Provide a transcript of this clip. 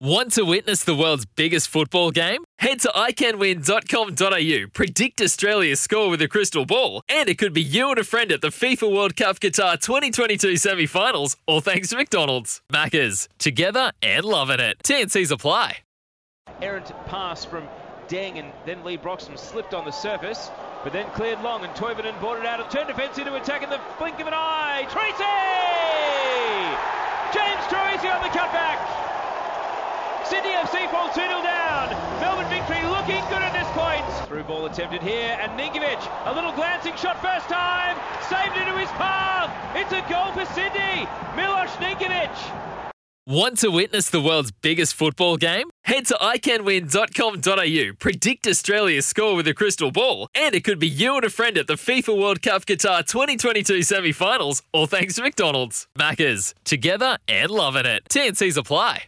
Want to witness the world's biggest football game? Head to iCanWin.com.au, predict Australia's score with a crystal ball, and it could be you and a friend at the FIFA World Cup Qatar 2022 semi finals, all thanks to McDonald's. Maccas, together and loving it. TNC's apply. Errant pass from Deng and then Leigh Broxham slipped on the surface, but then cleared long and Toivonen brought it out of turn defence into attack in the blink of an eye. Troisi! Sydney FC fall 2 0 down. Melbourne victory looking good at this point. Through ball attempted here, and Ninkovic, a little glancing shot first time, saved into his path. It's a goal for Sydney. Milos Ninkovic. Want to witness the world's biggest football game? Head to iCanWin.com.au, predict Australia's score with a crystal ball, and it could be you and a friend at the FIFA World Cup Qatar 2022 semi finals, all thanks to McDonald's. Maccas, together and loving it. TNC's apply.